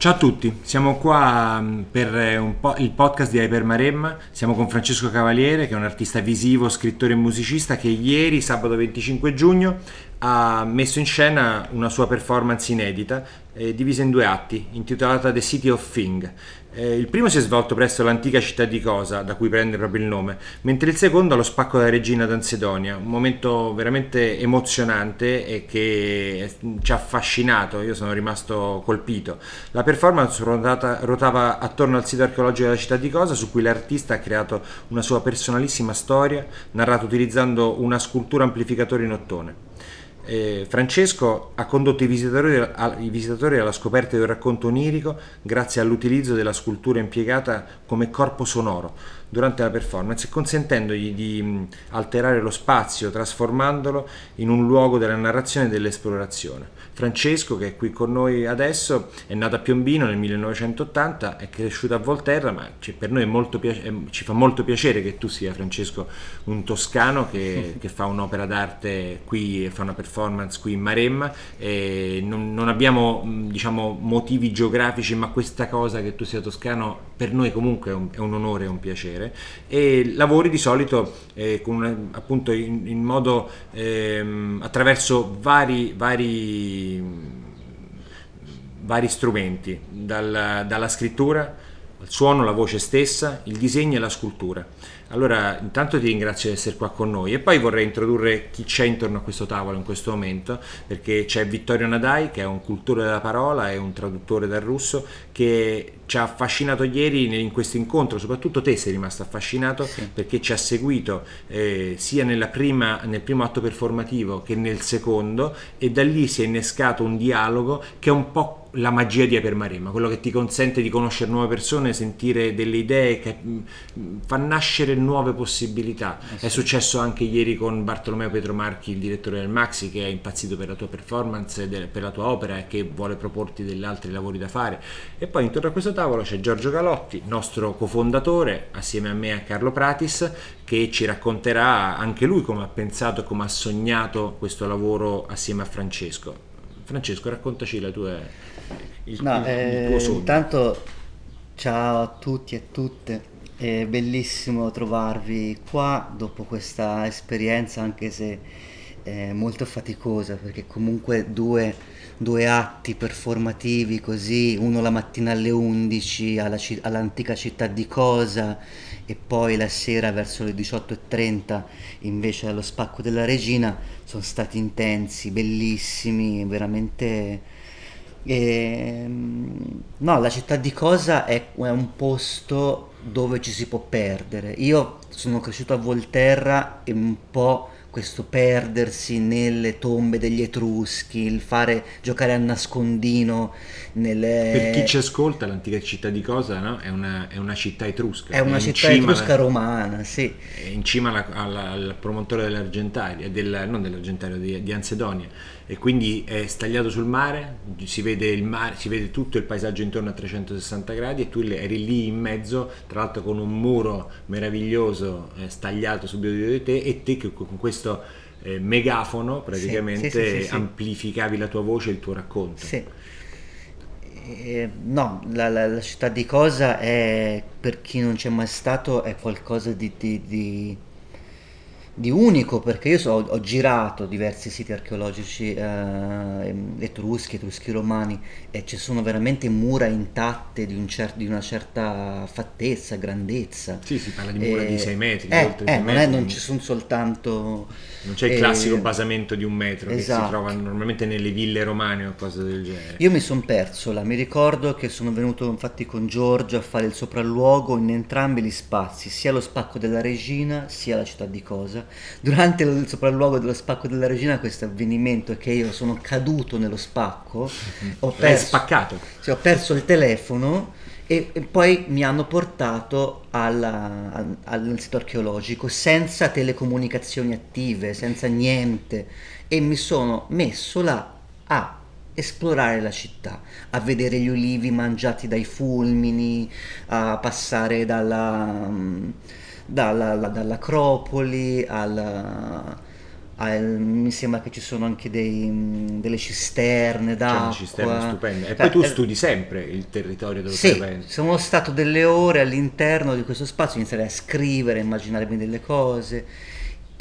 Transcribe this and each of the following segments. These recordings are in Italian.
Ciao a tutti, siamo qua mm, per eh, po- il podcast di Hyper Maremma. Siamo con Francesco Cavaliere, che è un artista visivo, scrittore e musicista, che ieri, sabato 25 giugno, ha messo in scena una sua performance inedita, eh, divisa in due atti, intitolata The City of Thing. Eh, il primo si è svolto presso l'antica città di Cosa, da cui prende proprio il nome, mentre il secondo allo spacco della regina d'Ansedonia, un momento veramente emozionante e che ci ha affascinato, io sono rimasto colpito. La performance ruotata, ruotava attorno al sito archeologico della città di Cosa, su cui l'artista ha creato una sua personalissima storia, narrata utilizzando una scultura amplificatore in ottone eh, Francesco ha condotto i visitatori, i visitatori, alla scoperta di un racconto onirico grazie all'utilizzo della scultura impiegata come corpo sonoro durante la performance, consentendogli di alterare lo spazio, trasformandolo in un luogo della narrazione e dell'esplorazione. Francesco, che è qui con noi adesso, è nato a Piombino nel 1980, è cresciuto a Volterra, ma per noi piace, ci fa molto piacere che tu sia, Francesco, un toscano che, che fa un'opera d'arte qui, fa una performance qui in Maremma. Non, non, abbiamo diciamo, motivi geografici, ma questa cosa che tu sia toscano per noi comunque è un, è un onore e un piacere e lavori di solito eh, una, appunto in, in modo ehm, attraverso vari, vari, vari strumenti, dal, dalla scrittura al suono, la voce stessa, il disegno e la scultura. Allora, intanto ti ringrazio di essere qua con noi e poi vorrei introdurre chi c'è intorno a questo tavolo in questo momento, perché c'è Vittorio Nadai, che è un cultore della parola e un traduttore dal russo, che ci ha affascinato ieri in questo incontro, soprattutto te sei rimasto affascinato sì. perché ci ha seguito eh, sia prima, nel primo atto performativo che nel secondo e da lì si è innescato un dialogo che è un po' la magia di Apermaremma, quello che ti consente di conoscere nuove persone, sentire delle idee, che fa nascere nuove possibilità. Eh sì. È successo anche ieri con Bartolomeo Petromarchi, il direttore del Maxi, che è impazzito per la tua performance, per la tua opera e che vuole proporti degli altri lavori da fare. E poi intorno a questo tavolo c'è Giorgio Galotti, nostro cofondatore, assieme a me e a Carlo Pratis, che ci racconterà anche lui come ha pensato e come ha sognato questo lavoro assieme a Francesco. Francesco, raccontaci la tua, il, no, il, eh, il tuo sogno. Intanto, ciao a tutti e tutte. È bellissimo trovarvi qua dopo questa esperienza, anche se è molto faticosa, perché comunque due, due atti performativi così, uno la mattina alle 11 alla, all'antica città di Cosa e poi la sera verso le 18.30 invece allo spacco della regina, sono stati intensi, bellissimi, veramente... E, ehm, no, la città di Cosa è, è, un posto dove ci si può perdere. Io sono cresciuto a Volterra e un po' questo perdersi nelle tombe degli Etruschi, il fare giocare a nascondino nelle... Per chi ci ascolta, l'antica città di Cosa no? è, una, è, una, città etrusca. È una città etrusca alla, romana, sì. È in cima alla, alla, al promontorio dell'Argentaria, del, non dell'Argentario, di, di Ansedonia e quindi è stagliato sul mare, si vede, il mare, si vede tutto il paesaggio intorno a 360 gradi e tu eri lì in mezzo, tra l'altro con un muro meraviglioso eh, stagliato subito di te e te che con questo eh, megafono praticamente sì, sì, sì, amplificavi la tua voce e il tuo racconto. Sì. Eh, no, la, la, la, città di Cosa è, per chi non c'è mai stato, è qualcosa di, di, di di unico perché io so, ho, girato diversi siti archeologici eh, etruschi, etruschi romani e ci sono veramente mura intatte di, un cer- di una certa fattezza, grandezza. Sì, si parla di mura e, di 6 metri. Eh, eh, non, metri. non ci sono soltanto... Non c'è il classico basamento di un metro esatto. che si esatto. trova normalmente nelle ville romane o cose del genere. Io mi sono perso là, mi ricordo che sono venuto infatti con Giorgio a fare il sopralluogo in entrambi gli spazi, sia lo spacco della regina sia la città di Cosa durante il sopralluogo dello spacco della regina questo avvenimento è che io sono caduto nello spacco, ho perso, spaccato. Sì, ho perso il telefono e, e poi mi hanno portato alla, al, al sito archeologico senza telecomunicazioni attive, senza niente e mi sono messo là a esplorare la città, a vedere gli ulivi mangiati dai fulmini, a passare dalla dalla, dall'Acropoli alla, Ah, mi sembra che ci sono anche dei, delle cisterne d'acqua. C'è una cisterna stupenda. E poi tu studi sempre il territorio dove sì, sei sono stato delle ore all'interno di questo spazio, iniziare a scrivere, a immaginarmi delle cose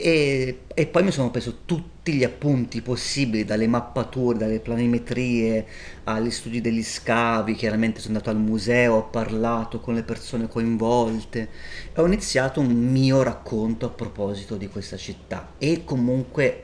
e, e, poi mi sono preso tutti gli appunti possibili, dalle mappature, dalle planimetrie, agli studi degli scavi, chiaramente sono andato al museo, ho parlato con le persone coinvolte e ho iniziato un mio racconto a proposito di questa città e comunque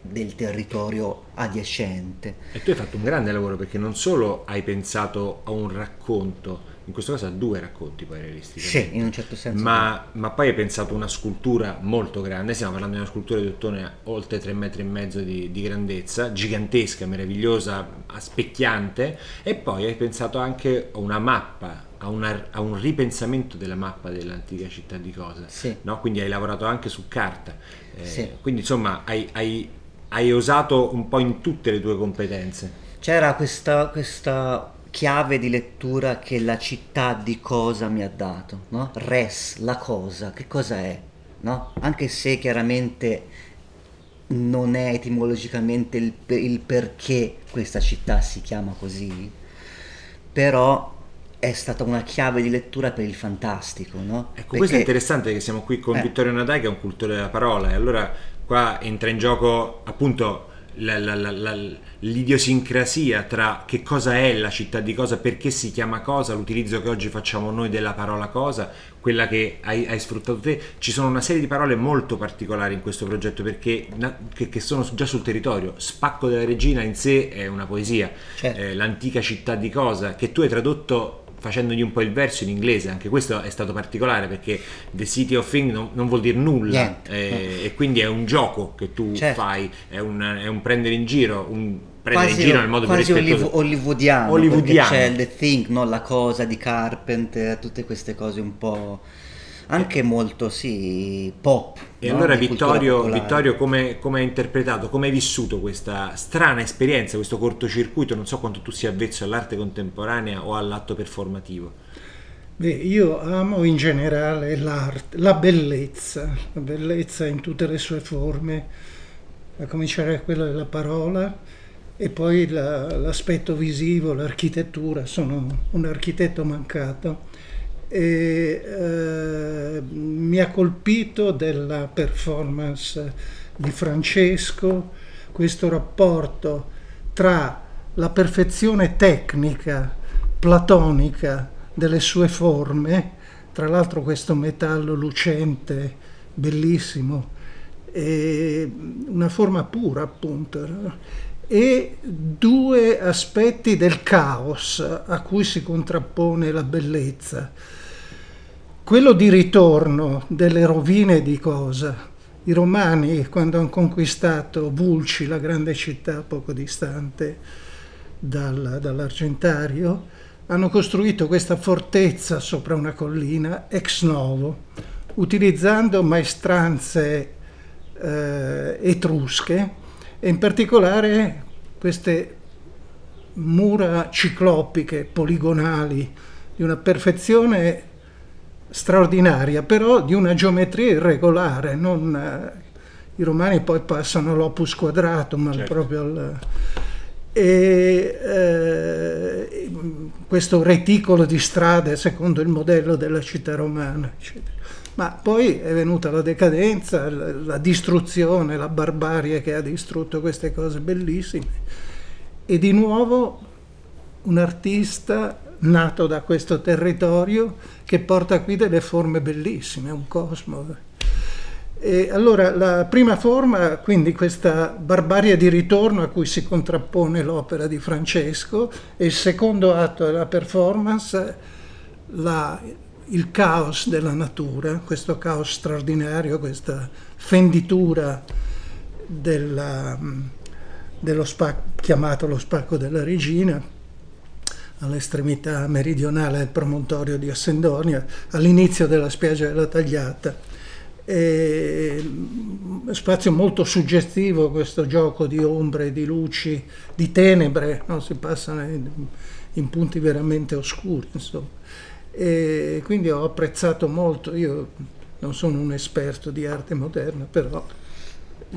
del territorio adiacente. E tu hai fatto un grande lavoro perché non solo hai pensato a un racconto, in questo caso a due racconti poi realisticamente. Sì, in un certo senso. Ma, ma, poi hai pensato a una scultura molto grande, stiamo parlando di una scultura di ottone oltre tre metri e mezzo di, di grandezza, gigantesca, meravigliosa, specchiante, e poi hai pensato anche a una mappa, a, una, a un ripensamento della mappa dell'antica città di Cosa. Sì. No? Quindi hai lavorato anche su carta. Eh, sì. Quindi insomma hai, hai, hai, osato un po' in tutte le tue competenze. C'era questa, questa chiave di lettura che la città di cosa mi ha dato, no? Res, la cosa, che cosa è? No? Anche se chiaramente non è etimologicamente il, il, perché questa città si chiama così, però è stata una chiave di lettura per il fantastico, no? Ecco, perché... questo è interessante che siamo qui con eh. Vittorio Nadai che è un cultore della parola e allora qua entra in gioco appunto la, la, la, l'idiosincrasia tra che cosa è la città di cosa, perché si chiama cosa, l'utilizzo che oggi facciamo noi della parola cosa, quella che hai, hai sfruttato te. Ci sono una serie di parole molto particolari in questo progetto perché che, che sono già sul territorio. Spacco della regina in sé è una poesia, certo. eh, l'antica città di cosa, che tu hai tradotto facendogli un po' il verso in inglese, anche questo è stato particolare perché The City of Things non, non vuol dire nulla eh, e quindi è un gioco che tu certo. fai, è un, è un, prendere in giro, un prendere quasi, in giro nel modo quasi più rispettoso. hollywoodiano, hollywoodiano. c'è The Thing, no? la cosa di Carpenter, tutte queste cose un po' anche molto sì, pop. E no? allora Vittorio, Vittorio come, come, hai interpretato, come hai vissuto questa strana esperienza, questo cortocircuito? Non so quanto tu sia avvezzo all'arte contemporanea o all'atto performativo. Beh, io amo in generale l'arte, la bellezza, la bellezza in tutte le sue forme, a cominciare da quella della parola e poi la, l'aspetto visivo, l'architettura, sono un architetto mancato e eh, mi ha colpito della performance di Francesco questo rapporto tra la perfezione tecnica platonica delle sue forme, tra l'altro questo metallo lucente, bellissimo, una forma pura appunto, e due aspetti del caos a cui si contrappone la bellezza. Quello di ritorno delle rovine di cosa? I romani, quando hanno conquistato Vulci, la grande città poco distante dal, dall'Argentario, hanno costruito questa fortezza sopra una collina ex novo, utilizzando maestranze eh, etrusche e in particolare queste mura ciclopiche, poligonali, di una perfezione straordinaria, però di una geometria irregolare. Non, eh, I romani poi passano all'opus quadratum, certo. proprio al, e eh, questo reticolo di strade secondo il modello della città romana, eccetera. Ma poi è venuta la decadenza, la distruzione, la barbarie che ha distrutto queste cose bellissime. E di nuovo un artista nato da questo territorio che porta qui delle forme bellissime, un cosmo. E allora la prima forma, quindi questa barbarie di ritorno a cui si contrappone l'opera di Francesco, e il secondo atto della performance, la il caos della natura, questo caos straordinario, questa fenditura della, dello spacco, chiamato lo spacco della regina, all'estremità meridionale del promontorio di Assendonia, all'inizio della spiaggia della Tagliata. E, spazio molto suggestivo questo gioco di ombre, di luci, di tenebre, no? si passa in, in punti veramente oscuri. Insomma e quindi ho apprezzato molto, io non sono un esperto di arte moderna, però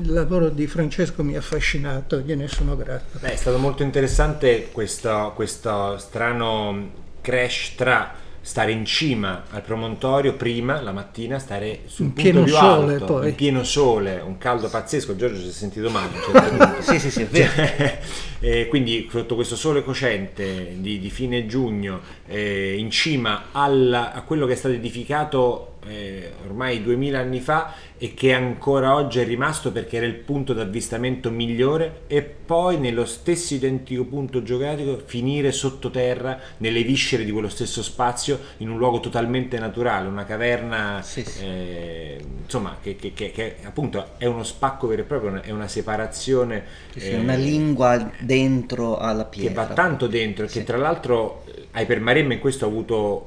il lavoro di Francesco mi ha affascinato, gliene sono grato. Beh, è stato molto interessante questo, questo strano crash tra stare in cima al promontorio prima la mattina, stare sul in punto più sole, alto, poi. in pieno sole, un caldo pazzesco. Giorgio si è sentito male. Certo sì, sì, sì, è vero. Cioè, eh, quindi sotto questo sole cocente di, di fine giugno, eh, in cima alla, a quello che è stato edificato eh, ormai 2000 anni fa e che ancora oggi è rimasto perché era il punto d'avvistamento migliore e poi nello stesso identico punto geografico finire sottoterra nelle viscere di quello stesso spazio in un luogo totalmente naturale, una caverna sì, sì. Eh, insomma che, che, che, che, appunto è uno spacco vero e proprio, è una separazione. Sì, eh, una lingua dentro alla pietra. Che va tanto dentro e che tra l'altro Hypermaremma in questo ha avuto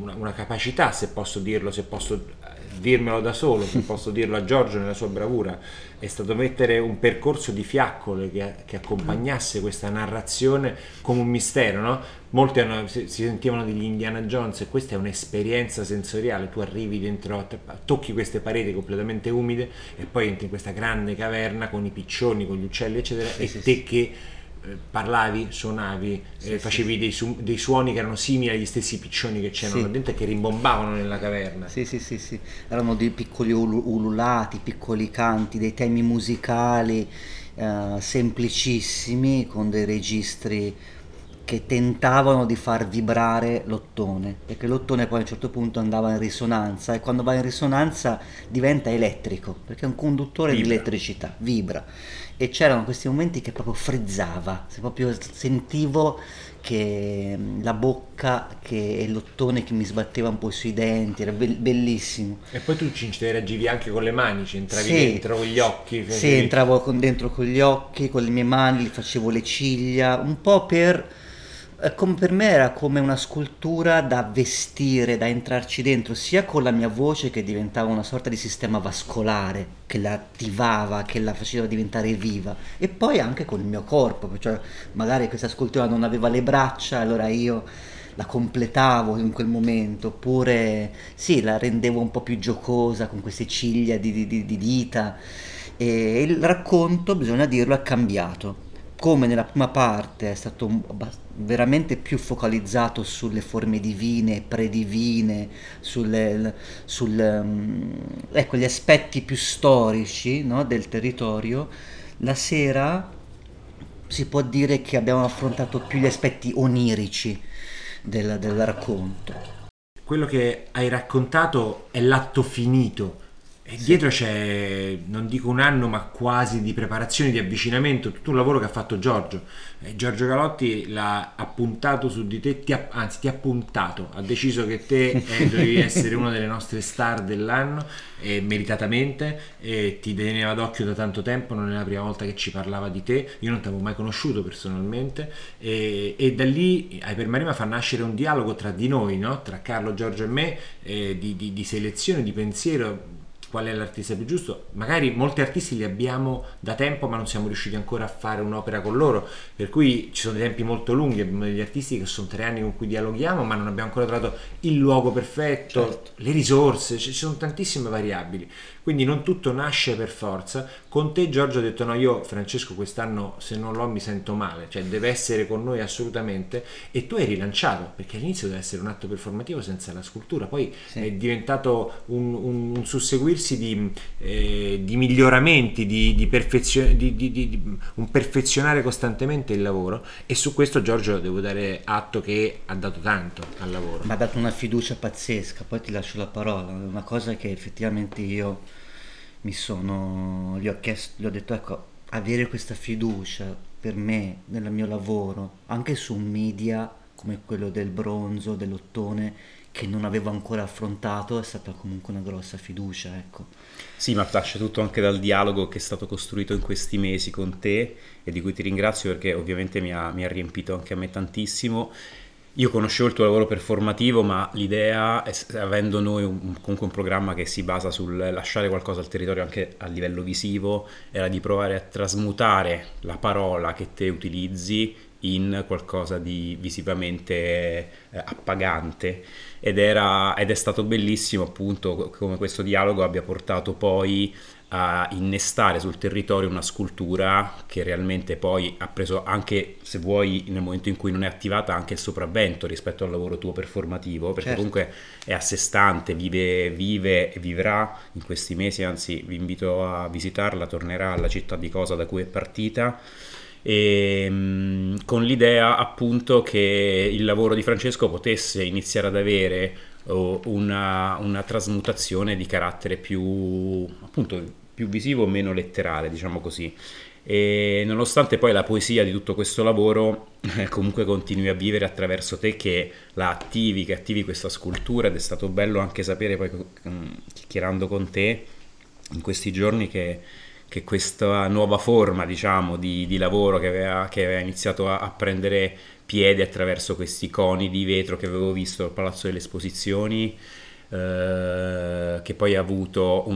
una, una capacità, se posso dirlo, se posso dirmelo da solo, se posso dirlo a Giorgio nella sua bravura, è stato mettere un percorso di fiaccole che, che accompagnasse questa narrazione come un mistero, no? Molti hanno, si, si, sentivano degli Indiana Jones e questa è un'esperienza sensoriale, tu arrivi dentro, tocchi queste pareti completamente umide e poi entri in questa grande caverna con i piccioni, con gli uccelli eccetera sì, e sì, te sì. che eh, parlavi, suonavi, sì, eh, facevi sì. Dei, su- dei, suoni che erano simili agli stessi piccioni che c'erano sì. dentro e che rimbombavano nella caverna. Sì, sì, sì, sì. erano dei piccoli ul- ululati, piccoli canti, dei temi musicali eh, semplicissimi con dei registri che tentavano di far vibrare l'ottone, perché l'ottone poi a un certo punto andava in risonanza e quando va in risonanza diventa elettrico, perché è un conduttore vibra. di elettricità, vibra e c'erano questi momenti che proprio frizzava, proprio sentivo che mm, la bocca che, e l'ottone che mi sbatteva un po' sui denti, era be- bellissimo. E poi tu ci interagivi anche con le mani, ci entravi sì, dentro con gli occhi? Sì, entravo con, dentro con gli occhi, con le mie mani, facevo le ciglia, un po' per come per me era come una scultura da vestire, da entrarci dentro, sia con la mia voce che diventava una sorta di sistema vascolare che la attivava, che la faceva diventare viva, e poi anche con il mio corpo, cioè magari questa scultura non aveva le braccia, allora io la completavo in quel momento, oppure sì, la rendevo un po' più giocosa con queste ciglia di, di, di dita. E il racconto, bisogna dirlo, è cambiato come nella prima parte è stato veramente più focalizzato sulle forme divine, predivine, sulle, sul, um, ecco, gli aspetti più storici no, del territorio, la sera si può dire che abbiamo affrontato più gli aspetti onirici del, del racconto. Quello che hai raccontato è l'atto finito e dietro c'è, non dico un anno, ma quasi di preparazione, di avvicinamento, tutto un lavoro che ha fatto Giorgio. Eh, Giorgio Galotti l'ha appuntato su di te, ti ha, anzi ti ha puntato, ha deciso che te eh, dovevi essere una delle nostre star dell'anno, eh, meritatamente, e ti teneva d'occhio da tanto tempo, non è la prima volta che ci parlava di te, io non ti avevo mai conosciuto personalmente, e, da lì Hypermarima fa nascere un dialogo tra di noi, no? tra Carlo, Giorgio e me, eh, di, di, di selezione, di pensiero qual è l'artista più giusto. Magari molti artisti li abbiamo da tempo, ma non siamo riusciti ancora a fare un'opera con loro. Per cui ci sono dei tempi molto lunghi. Abbiamo degli artisti che sono tre anni con cui dialoghiamo, ma non abbiamo ancora trovato il luogo perfetto, certo. le risorse, ci sono tantissime variabili. Quindi non tutto nasce per forza. Con te Giorgio ha detto no, io Francesco quest'anno se non l'ho mi sento male, cioè deve essere con noi assolutamente e tu hai rilanciato perché all'inizio deve essere un atto performativo senza la scultura, poi sì. è diventato un, un, un susseguirsi di, eh, di miglioramenti, di, di, perfezio- di, un perfezionare costantemente il lavoro e su questo Giorgio devo dare atto che ha dato tanto al lavoro. Mi ha dato una fiducia pazzesca, poi ti lascio la parola, una cosa che effettivamente io mi sono, gli ho chiesto, gli ho detto ecco, avere questa fiducia per me nel mio lavoro, anche su un media come quello del bronzo, dell'ottone, che non avevo ancora affrontato, è stata comunque una grossa fiducia, ecco. Sì, ma nasce tutto anche dal dialogo che è stato costruito in questi mesi con te e di cui ti ringrazio perché ovviamente mi ha, mi ha riempito anche a me tantissimo io conoscevo il tuo lavoro performativo, ma l'idea, avendo noi un, comunque un programma che si basa sul lasciare qualcosa al territorio anche a livello visivo, era di provare a trasmutare la parola che te utilizzi in qualcosa di visivamente eh, appagante ed, era, ed è stato bellissimo appunto come questo dialogo abbia portato poi a innestare sul territorio una scultura che realmente poi ha preso anche, se vuoi, nel momento in cui non è attivata, anche il sopravvento rispetto al lavoro tuo performativo, perché certo. comunque è a sé stante, vive, vive e vivrà in questi mesi, anzi vi invito a visitarla, tornerà alla città di Cosa da cui è partita. E, ehm, con l'idea appunto che il lavoro di Francesco potesse iniziare ad avere una, una, trasmutazione di carattere più appunto più visivo meno letterale, diciamo così. E nonostante poi la poesia di tutto questo lavoro eh, comunque continui a vivere attraverso te che la attivi, che attivi questa scultura ed è stato bello anche sapere poi mm, chiacchierando con te in questi giorni che, che questa nuova forma diciamo di, di lavoro che aveva, che aveva iniziato a, a, prendere piede attraverso questi coni di vetro che avevo visto al Palazzo delle Esposizioni eh, che poi ha avuto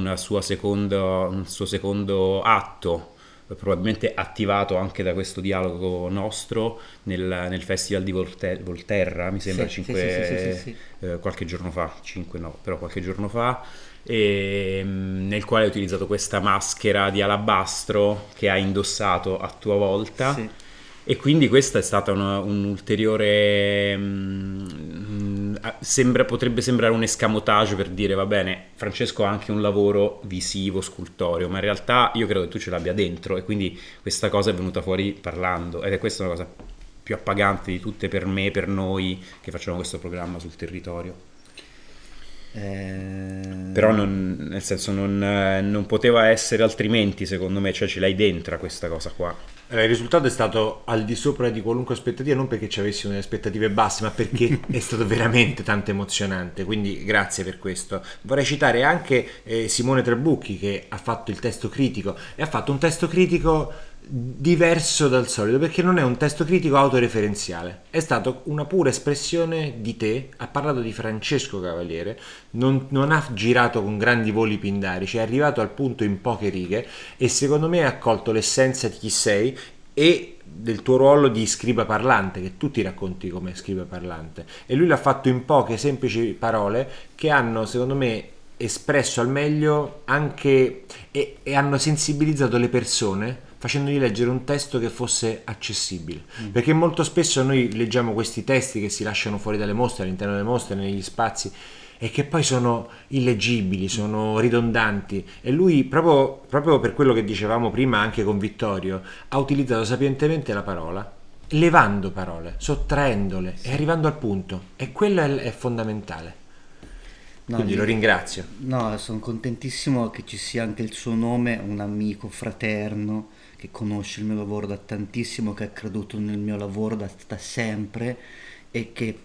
secondo, un suo secondo atto probabilmente attivato anche da questo dialogo nostro nel, nel Festival di Volte, Volterra, mi sembra sì, 5, sì, sì, eh, qualche giorno fa, 5 no, però qualche giorno fa, e, mm, nel quale hai utilizzato questa maschera di alabastro che hai indossato a tua volta. E quindi questa è stata una, un ulteriore um, sembra, potrebbe sembrare un escamotage per dire va bene, Francesco ha anche un lavoro visivo, scultoreo, ma in realtà io credo che tu ce l'abbia dentro e quindi questa cosa è venuta fuori parlando ed è questa una cosa più appagante di tutte per me, per noi che facciamo questo programma sul territorio. Eh... Però non, nel senso non, non poteva essere altrimenti secondo me, cioè ce l'hai dentro questa cosa qua. Il risultato è stato al di sopra di qualunque aspettativa, non perché ci avessimo delle aspettative basse, ma perché è stato veramente tanto emozionante. Quindi grazie per questo. Vorrei citare anche eh, Simone Trebucchi che ha fatto il testo critico e ha fatto un testo critico diverso dal solito perché non è un testo critico autoreferenziale. È stata una pura espressione di te ha parlato di Francesco Cavaliere non, non, ha girato con grandi voli pindarici è arrivato al punto in poche righe e secondo me ha colto l'essenza di chi sei e del tuo ruolo di scriba parlante che tu ti racconti come scriba parlante. E lui l'ha fatto in poche semplici parole che hanno secondo me espresso al meglio anche e, e hanno sensibilizzato le persone facendogli leggere un testo che fosse accessibile. Mm. Perché molto spesso noi leggiamo questi testi che si lasciano fuori dalle mostre, all'interno delle mostre, negli spazi, e che poi sono illeggibili, sono ridondanti. E lui, proprio, proprio per quello che dicevamo prima anche con Vittorio, ha utilizzato sapientemente la parola, levando parole, sottraendole sì. e arrivando al punto. E quello è, è fondamentale. No, Quindi lo ringrazio. No, sono contentissimo che ci sia anche il suo nome, un amico fraterno che conosce il mio lavoro da tantissimo, che ha creduto nel mio lavoro da, da sempre e che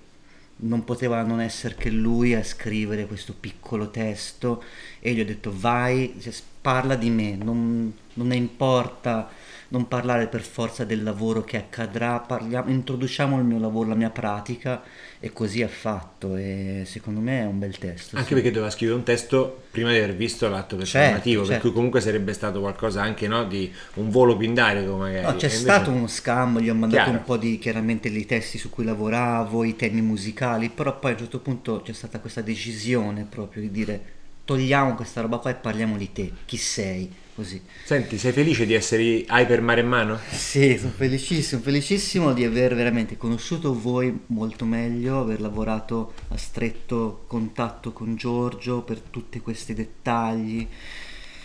non poteva non essere che lui a scrivere questo piccolo testo. E gli ho detto vai, parla di me, non, non ne importa non parlare per forza del lavoro che accadrà, parliamo, introduciamo il mio lavoro, la mia pratica e così ha fatto e secondo me è un bel testo. Anche sì. perché doveva scrivere un testo prima di aver visto l'atto performativo, certo, per certo. cui comunque sarebbe stato qualcosa anche no, di un volo pindario magari. No, c'è invece... stato uno scambio, gli ho mandato Chiaro. un po' di chiaramente i testi su cui lavoravo, i temi musicali, però poi a un certo punto c'è stata questa decisione proprio di dire togliamo questa roba qua e parliamo di te, chi sei così. Senti, sei felice di essere Hyper Mare in mano? Sì, sono felicissimo, felicissimo di aver veramente conosciuto voi molto meglio, aver lavorato a stretto contatto con Giorgio per tutti questi dettagli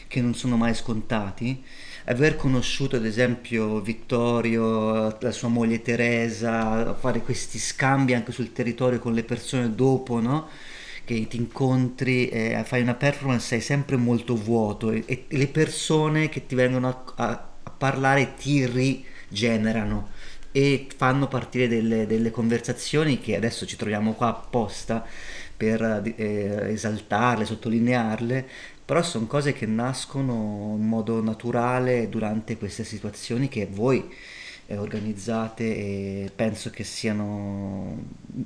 che non sono mai scontati. Aver conosciuto ad esempio Vittorio, la sua moglie Teresa, fare questi scambi anche sul territorio con le persone dopo, no? Che ti incontri, eh, fai una performance, sei sempre molto vuoto e, e le persone che ti vengono a, a, a, parlare ti rigenerano e fanno partire delle, delle, conversazioni che adesso ci troviamo qua apposta per eh, esaltarle, sottolinearle, però sono cose che nascono in modo naturale durante queste situazioni che voi eh, organizzate e penso che siano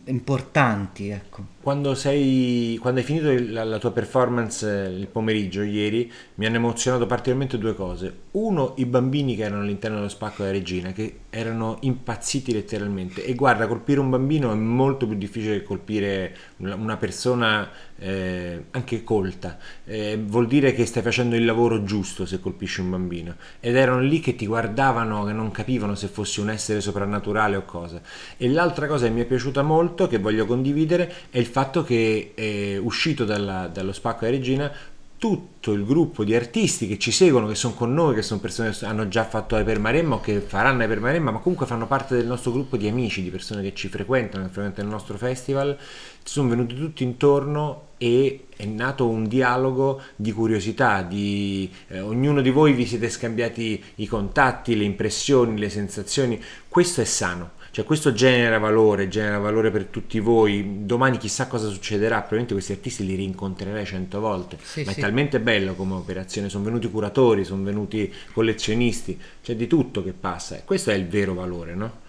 importanti. Ecco. Quando, sei, quando hai finito la, la, tua performance eh, il pomeriggio ieri mi hanno emozionato particolarmente due cose. Uno, i bambini che erano all'interno dello spacco della regina, che erano impazziti letteralmente. E guarda, colpire un bambino è molto più difficile che colpire una persona eh, anche colta. Eh, vuol dire che stai facendo il lavoro giusto se colpisci un bambino. Ed erano lì che ti guardavano, che non capivano se fossi un essere soprannaturale o cosa. E l'altra cosa che mi è piaciuta molto, che voglio condividere, è il fatto che è uscito dalla, dallo spacco della regina tutto il gruppo di artisti che ci seguono, che sono con noi, che sono persone che hanno già fatto Hyper Maremma o che faranno Hyper Maremma, ma comunque fanno parte del nostro gruppo di amici, di persone che ci frequentano, che frequentano il nostro festival, sono venuti tutti intorno e è nato un dialogo di curiosità, di, eh, ognuno di voi vi siete scambiati i contatti, le impressioni, le sensazioni, questo è sano cioè questo genera valore, genera valore per tutti voi. Domani chissà cosa succederà, probabilmente questi artisti li rincontrerai cento volte. Sì, Ma sì. è talmente bello come operazione, sono venuti curatori, sono venuti collezionisti, c'è di tutto che passa. Questo è il vero valore, no?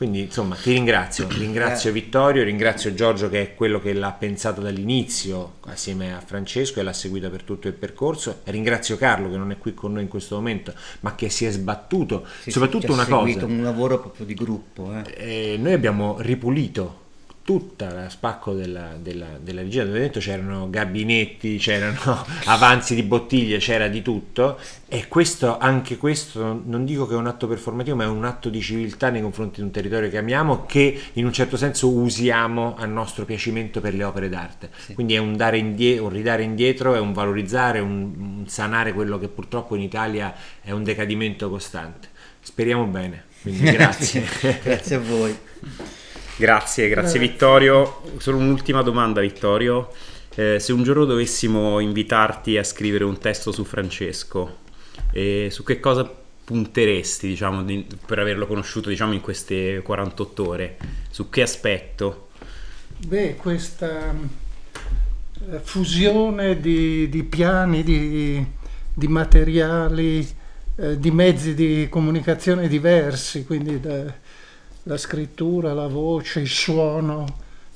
Quindi insomma ti ringrazio, ringrazio Vittorio, ringrazio Giorgio che è quello che l'ha pensato dall'inizio assieme a Francesco e l'ha seguito per tutto il percorso, ringrazio Carlo che non è qui con noi in questo momento ma che si è sbattuto, sì, soprattutto sì, una cosa... seguito un lavoro proprio di gruppo. Eh. Eh, noi abbiamo ripulito tutta la spacco della, della, della regia. Dove dentro c'erano gabinetti, c'erano avanzi di bottiglie, c'era di tutto. E questo, anche questo non dico che è un atto performativo ma è un atto di civiltà nei confronti di un territorio che amiamo che in un certo senso usiamo a nostro piacimento per le opere d'arte. Sì. quindi è un, dare indietro, un ridare indietro, è un valorizzare, un, un sanare quello che purtroppo in Italia è un decadimento costante. Speriamo bene quindi grazie. Grazie a voi Grazie, grazie Vittorio. Solo un'ultima domanda Vittorio. Eh, se un giorno dovessimo invitarti a scrivere un testo su Francesco, eh, su che cosa punteresti diciamo, di, per averlo conosciuto diciamo, in queste 48 ore? Su che aspetto? Beh, questa eh, fusione di, di piani, di, di materiali, eh, di mezzi di comunicazione diversi, quindi da, la scrittura, la voce, il suono,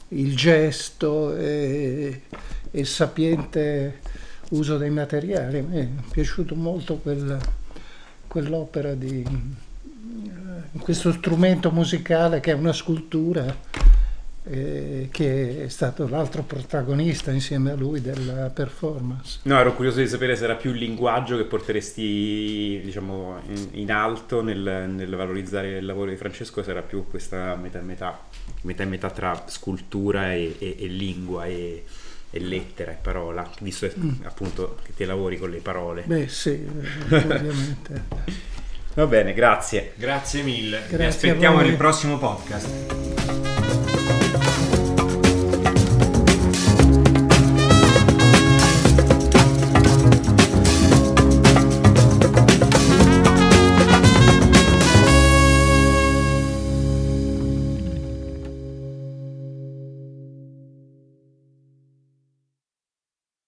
il gesto e, il sapiente uso dei materiali. Mi è piaciuto molto quel, quell'opera di eh, questo strumento musicale che è una scultura eh, che è stato l'altro protagonista insieme a lui della performance. No, ero curioso di sapere se era più il linguaggio che porteresti diciamo, in, in alto nel, nel, valorizzare il lavoro di Francesco, se era più questa metà metà, metà, metà tra scultura e, e, e lingua e, e, lettera e parola, visto mm. appunto che ti lavori con le parole. Beh sì, eh, ovviamente. Va bene, grazie. Grazie mille. Grazie Vi aspettiamo nel prossimo podcast.